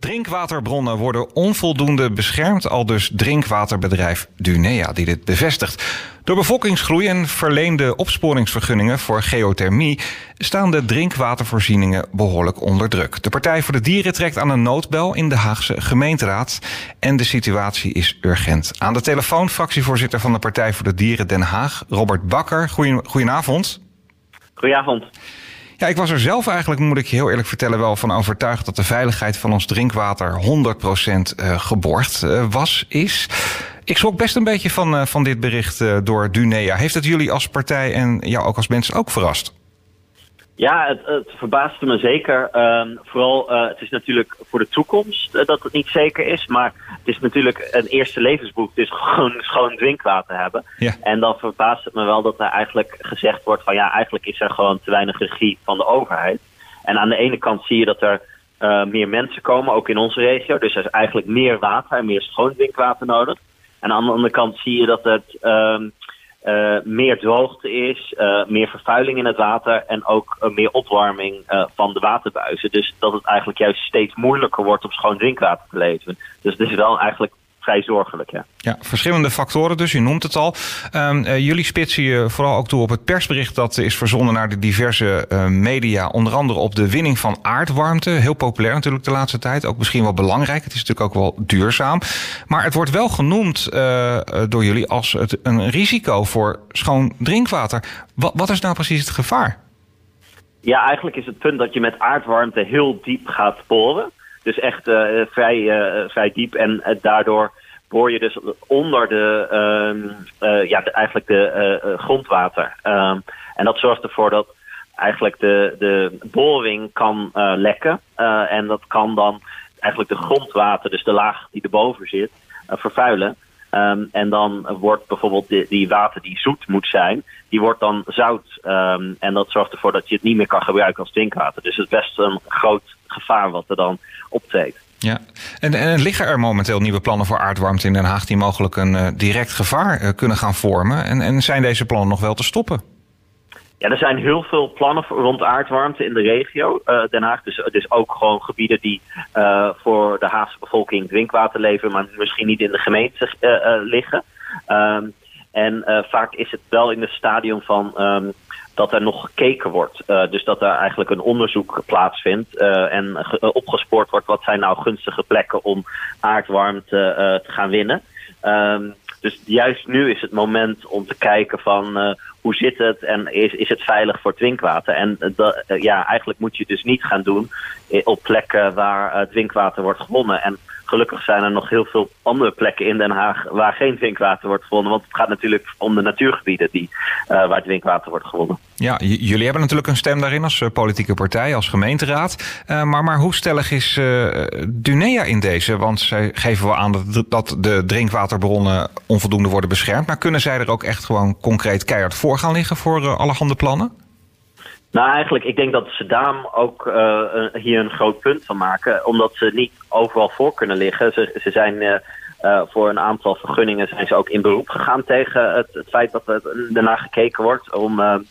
Drinkwaterbronnen worden onvoldoende beschermd, al dus drinkwaterbedrijf Dunea die dit bevestigt. Door bevolkingsgroei en verleende opsporingsvergunningen voor geothermie staan de drinkwatervoorzieningen behoorlijk onder druk. De Partij voor de Dieren trekt aan een noodbel in de Haagse gemeenteraad en de situatie is urgent. Aan de telefoon fractievoorzitter van de Partij voor de Dieren Den Haag, Robert Bakker. Goedenavond. Goedenavond. Ja, ik was er zelf eigenlijk, moet ik je heel eerlijk vertellen, wel van overtuigd dat de veiligheid van ons drinkwater 100% uh, geborgd uh, was, is. Ik schrok best een beetje van, uh, van dit bericht door Dunea. Heeft het jullie als partij en jou ook als mensen ook verrast? Ja, het, het verbaasde me zeker. Um, vooral, uh, het is natuurlijk voor de toekomst uh, dat het niet zeker is. Maar het is natuurlijk een eerste levensboek. Dus gewoon schoon drinkwater hebben. Ja. En dan verbaast het me wel dat er eigenlijk gezegd wordt van... ja, eigenlijk is er gewoon te weinig regie van de overheid. En aan de ene kant zie je dat er uh, meer mensen komen, ook in onze regio. Dus er is eigenlijk meer water en meer schoon drinkwater nodig. En aan de andere kant zie je dat het... Um, uh, meer droogte is, uh, meer vervuiling in het water en ook uh, meer opwarming van de waterbuizen. Dus dat het eigenlijk juist steeds moeilijker wordt om schoon drinkwater te leveren. Dus het is wel eigenlijk vrij zorgelijk. Ja. ja, verschillende factoren dus, u noemt het al. Um, uh, jullie spitsen je vooral ook toe op het persbericht dat is verzonden naar de diverse uh, media. Onder andere op de winning van aardwarmte. Heel populair natuurlijk de laatste tijd. Ook misschien wel belangrijk. Het is natuurlijk ook wel duurzaam. Maar het wordt wel genoemd uh, door jullie als het, een risico voor schoon drinkwater. Wat, wat is nou precies het gevaar? Ja, eigenlijk is het punt dat je met aardwarmte heel diep gaat boren. Dus echt uh, vrij, uh, vrij diep. En uh, daardoor boor je dus onder de, uh, ja, eigenlijk de grondwater. Um, en dat zorgt ervoor dat eigenlijk de, de boring kan lekken. en dat kan dan eigenlijk de grondwater, dus de laag die erboven zit, vervuilen. Um, en dan wordt bijvoorbeeld die, die, water die zoet moet zijn, die wordt dan zout. En dat zorgt ervoor dat je het niet meer kan gebruiken als drinkwater. Dus het is best een groot gevaar wat er dan optreedt. Ja, en, en liggen er momenteel nieuwe plannen voor aardwarmte in Den Haag die mogelijk een uh, direct gevaar uh, kunnen gaan vormen? En, en zijn deze plannen nog wel te stoppen? Ja, er zijn heel veel plannen rond aardwarmte in de regio uh, Den Haag. Dus, dus ook gewoon gebieden die voor de Haagse bevolking drinkwater leveren, maar misschien niet in de gemeente liggen. Um, en vaak is het wel in het stadium van um, dat er nog gekeken wordt. dus dat er eigenlijk een onderzoek plaatsvindt en opgespoord wordt wat zijn nou gunstige plekken om aardwarmte te gaan winnen. Um, dus juist nu is het moment om te kijken van uh, hoe zit het en is, is het veilig voor drinkwater. En uh, uh, ja, eigenlijk moet je dus niet gaan doen op plekken waar drinkwater wordt gewonnen. En gelukkig zijn er nog heel veel andere plekken in Den Haag waar geen drinkwater wordt gewonnen. Want het gaat natuurlijk om de natuurgebieden die, uh, waar drinkwater wordt gewonnen. Ja, jullie hebben natuurlijk een stem daarin als uh, politieke partij, als gemeenteraad. Uh, maar, maar hoe stellig is Dunea in deze? Want zij geven wel aan dat, dat de drinkwaterbronnen onvoldoende worden beschermd. Maar kunnen zij er ook echt gewoon concreet keihard voor gaan liggen voor allerhande plannen? Nou, eigenlijk, ik denk dat ze Daam ook uh, hier een groot punt van maken. Omdat ze niet overal voor kunnen liggen. Ze, ze zijn uh, uh, voor een aantal vergunningen zijn ze ook in beroep gegaan tegen het, het feit dat er daarna gekeken wordt om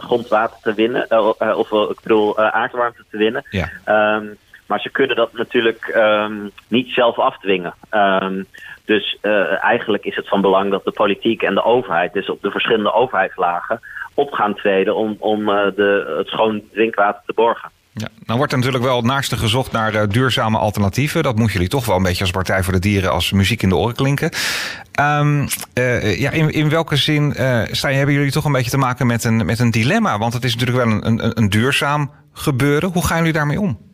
grondwater te winnen. of ik bedoel aardwarmte te winnen. Ja. Um, maar ze kunnen dat natuurlijk um, niet zelf afdwingen. Um, dus eigenlijk is het van belang dat de politiek en de overheid, dus op de verschillende overheidslagen, op gaan treden om, om uh, de, het schoon drinkwater te borgen. Ja, nou wordt er natuurlijk wel het naaste gezocht naar uh, duurzame alternatieven. Dat moet jullie toch wel een beetje als Partij voor de Dieren als muziek in de oren klinken. Uh, ja, in, in welke zin staan, hebben jullie toch een beetje te maken met een, met een dilemma? Want het is natuurlijk wel een, een, een duurzaam gebeuren. Hoe gaan jullie daarmee om?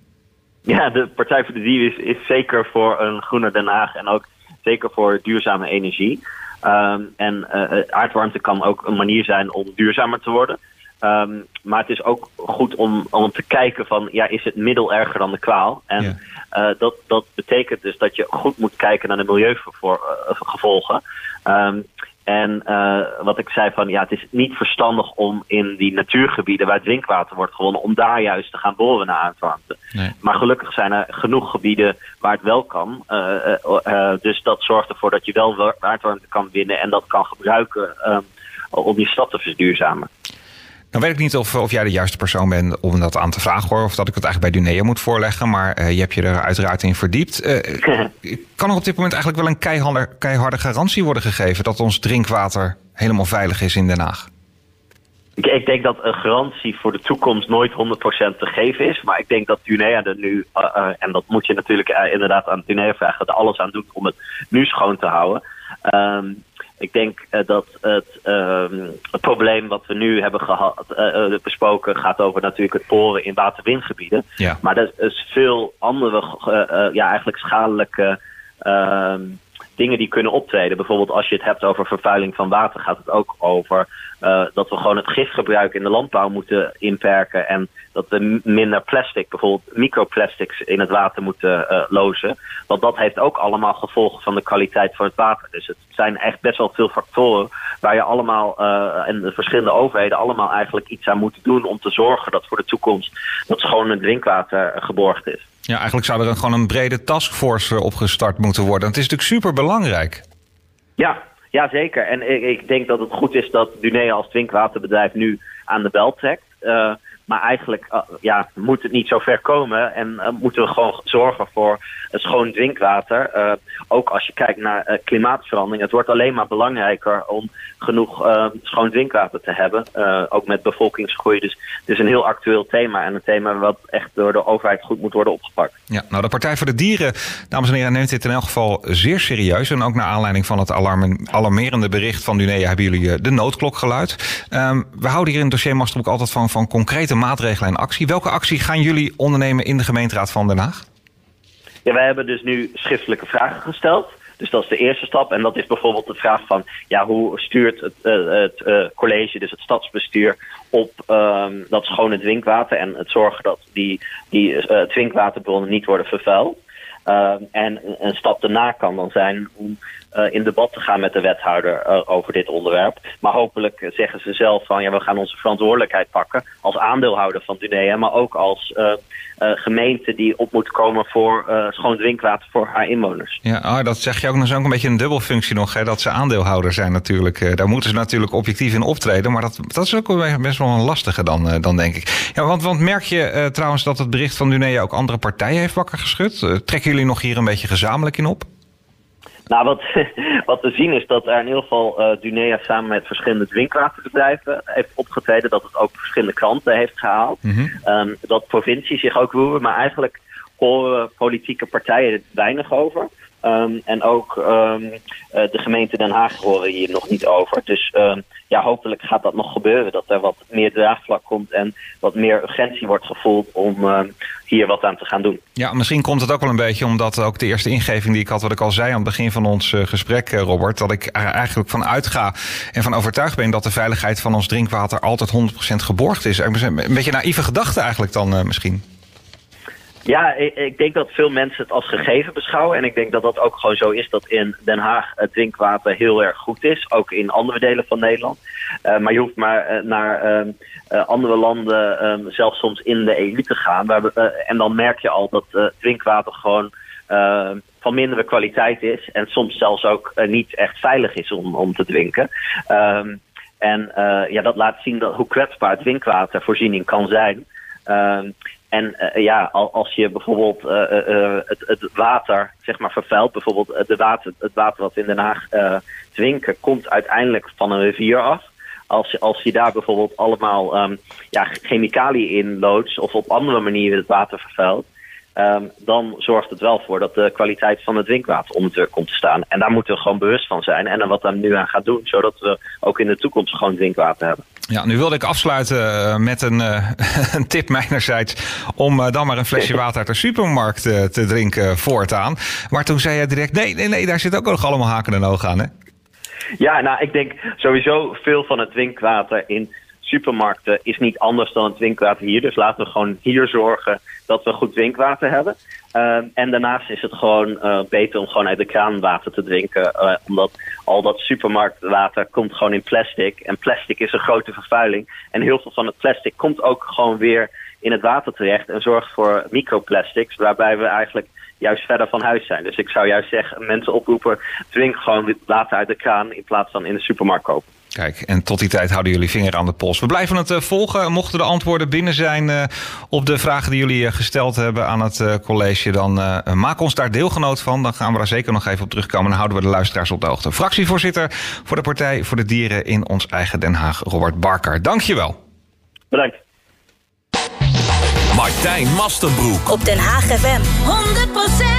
Ja, de Partij voor de Dieren is, is zeker voor een groener Den Haag en ook zeker voor duurzame energie. Um, en uh, aardwarmte kan ook een manier zijn om duurzamer te worden. Um, maar het is ook goed om, om te kijken van, ja, is het middel erger dan de kwaal? En ja. uh, dat, dat betekent dus dat je goed moet kijken naar de milieugevolgen. Um, en uh, wat ik zei van, ja, het is niet verstandig om in die natuurgebieden waar drinkwater wordt gewonnen, om daar juist te gaan boren naar aardwarmte. Nee. Maar gelukkig zijn er genoeg gebieden waar het wel kan. Uh, uh, dus dat zorgt ervoor dat je wel aardwarmte kan winnen en dat kan gebruiken um, om je stad te verduurzamen. Nou weet ik niet of, of jij de juiste persoon bent om dat aan te vragen hoor. Of dat ik het eigenlijk bij Dunea moet voorleggen. Maar uh, je hebt je er uiteraard in verdiept. Uh, kan er op dit moment eigenlijk wel een keiharde, keiharde garantie worden gegeven dat ons drinkwater helemaal veilig is in Den Haag? Ik, ik, denk dat een garantie voor de toekomst nooit 100% te geven is. Maar ik denk dat Dunea er nu, uh, uh, en dat moet je natuurlijk uh, inderdaad aan Dunea vragen, er alles aan doet om het nu schoon te houden. Um, ik denk dat het, um, het, probleem wat we nu hebben gehad, besproken gaat over natuurlijk het poren in waterwindgebieden. Ja. Maar er is veel andere, ja, eigenlijk schadelijke dingen die kunnen optreden. Bijvoorbeeld als je het hebt over vervuiling van water, gaat het ook over uh, dat we gewoon het gifgebruik in de landbouw moeten inperken. En dat we minder plastic, bijvoorbeeld microplastics, in het water moeten uh, lozen. Want dat heeft ook allemaal gevolgen van de kwaliteit van het water. Dus het zijn echt best wel veel factoren waar je allemaal uh, en de verschillende overheden allemaal eigenlijk iets aan moeten doen om te zorgen dat voor de toekomst dat schone drinkwater geborgd is. Ja, eigenlijk zou er gewoon een brede taskforce opgestart moeten worden. Het is natuurlijk super belangrijk. Ja, ja, zeker. En ik, ik, denk dat het goed is dat Dunea als drinkwaterbedrijf nu aan de bel trekt. Uh, maar eigenlijk uh, ja, moet het niet zo ver komen. En uh, moeten we gewoon zorgen voor schoon drinkwater. Uh, ook als je kijkt naar klimaatverandering. Het wordt alleen maar belangrijker om genoeg schoon drinkwater te hebben. ook met bevolkingsgroei. Dus het is een heel actueel thema. En een thema wat echt door de overheid goed moet worden opgepakt. Ja, nou de Partij voor de Dieren, dames en heren, neemt dit in elk geval zeer serieus. En ook naar aanleiding van het alarmerende bericht van Dunea hebben jullie de noodklok geluid. Um, we houden hier in het dossier ook altijd van, van concrete maatregelen en actie. Welke actie gaan jullie ondernemen in de gemeenteraad van Den Haag? Ja, wij hebben dus nu schriftelijke vragen gesteld. Dus dat is de eerste stap. En dat is bijvoorbeeld de vraag van, ja, hoe stuurt het, uh, het uh, college, dus het stadsbestuur, op um, dat schone drinkwater en het zorgen dat die, die uh, drinkwaterbronnen niet worden vervuild. Uh, en een stap daarna kan dan zijn om in debat te gaan met de wethouder uh, over dit onderwerp. Maar hopelijk zeggen ze zelf van ja, we gaan onze verantwoordelijkheid pakken als aandeelhouder van Dunea, maar ook als uh, gemeente die op moet komen voor schoon drinkwater voor haar inwoners. Ja, oh, dat zeg je ook nog ook een beetje een dubbelfunctie nog, hè, dat ze aandeelhouder zijn natuurlijk. daar moeten ze natuurlijk objectief in optreden, maar dat, dat is ook best wel een lastige dan, dan denk ik. Ja, want, want merk je trouwens dat het bericht van Dunea ook andere partijen heeft wakker geschud? trekken jullie nog hier een beetje gezamenlijk in op? Nou, wat, wat we zien is dat er in ieder geval uh, Dunea samen met verschillende drinkwaterbedrijven heeft opgetreden. Dat het ook verschillende kranten heeft gehaald. Mm -hmm. um, dat provincies zich ook roeren. Maar eigenlijk politieke partijen er weinig over. Um, en ook um, uh, de gemeente Den Haag horen hier nog niet over. Dus um, ja, hopelijk gaat dat nog gebeuren. Dat er wat meer draagvlak komt en wat meer urgentie wordt gevoeld om hier wat aan te gaan doen. Ja, misschien komt het ook wel een beetje omdat ook de eerste ingeving die ik had, wat ik al zei aan het begin van ons uh, gesprek, uh, Robert, dat ik er eigenlijk van uitga en van overtuigd ben dat de veiligheid van ons drinkwater altijd 100% geborgd is. Een beetje naïeve gedachte eigenlijk dan misschien. Ja, ik, ik, denk dat veel mensen het als gegeven beschouwen. En ik denk dat dat ook gewoon zo is dat in Den Haag het drinkwater heel erg goed is. Ook in andere delen van Nederland. Uh, maar je hoeft maar uh, naar uh, andere landen, zelfs soms in de EU te gaan. Waar en dan merk je al dat drinkwater gewoon van mindere kwaliteit is. En soms zelfs ook niet echt veilig is om, om te drinken. Um, en ja, dat laat zien dat, hoe kwetsbaar drinkwatervoorziening kan zijn. Um, en uh, ja, als je bijvoorbeeld uh, uh, het, het, water zeg maar vervuilt, bijvoorbeeld de water, het water wat we in Den Haag drinken, komt uiteindelijk van een rivier af. Als je, als je daar bijvoorbeeld allemaal um, ja, chemicaliën in loodst of op andere manieren het water vervuilt, um, dan zorgt het wel voor dat de kwaliteit van het drinkwater onder druk komt te staan. En daar moeten we gewoon bewust van zijn en er wat daar nu aan gaat doen, zodat we ook in de toekomst gewoon drinkwater hebben. Ja, nu wilde ik afsluiten met een, uh, een tip mijnerzijds om uh, dan maar een flesje water uit de supermarkt uh, te drinken voortaan. Maar toen zei jij direct, nee, nee, nee, daar zit ook nog allemaal haken en ogen aan, hè? Ja, nou, ik denk sowieso veel van het drinkwater in supermarkten is niet anders dan het drinkwater hier. Dus laten we gewoon hier zorgen dat we goed drinkwater hebben. Uh, en daarnaast is het gewoon uh, beter om gewoon uit de kraan water te drinken. Uh, omdat al dat supermarktwater komt gewoon in plastic. En plastic is een grote vervuiling. En heel veel van het plastic komt ook gewoon weer in het water terecht. En zorgt voor microplastics. Waarbij we eigenlijk juist verder van huis zijn. Dus ik zou juist zeggen, mensen oproepen, drink gewoon water uit de kraan in plaats van in de supermarkt kopen. Kijk, en tot die tijd houden jullie vinger aan de pols. We blijven het uh, volgen. Mochten de antwoorden binnen zijn uh, op de vragen die jullie uh, gesteld hebben aan het college, dan maak ons daar deelgenoot van. Dan gaan we daar zeker nog even op terugkomen. Dan houden we de luisteraars op de hoogte. Fractievoorzitter voor de Partij voor de Dieren in ons eigen Den Haag, Robert Barker. Dankjewel. Bedankt. Martijn Mastenbroek. Op Den Haag FM. 100%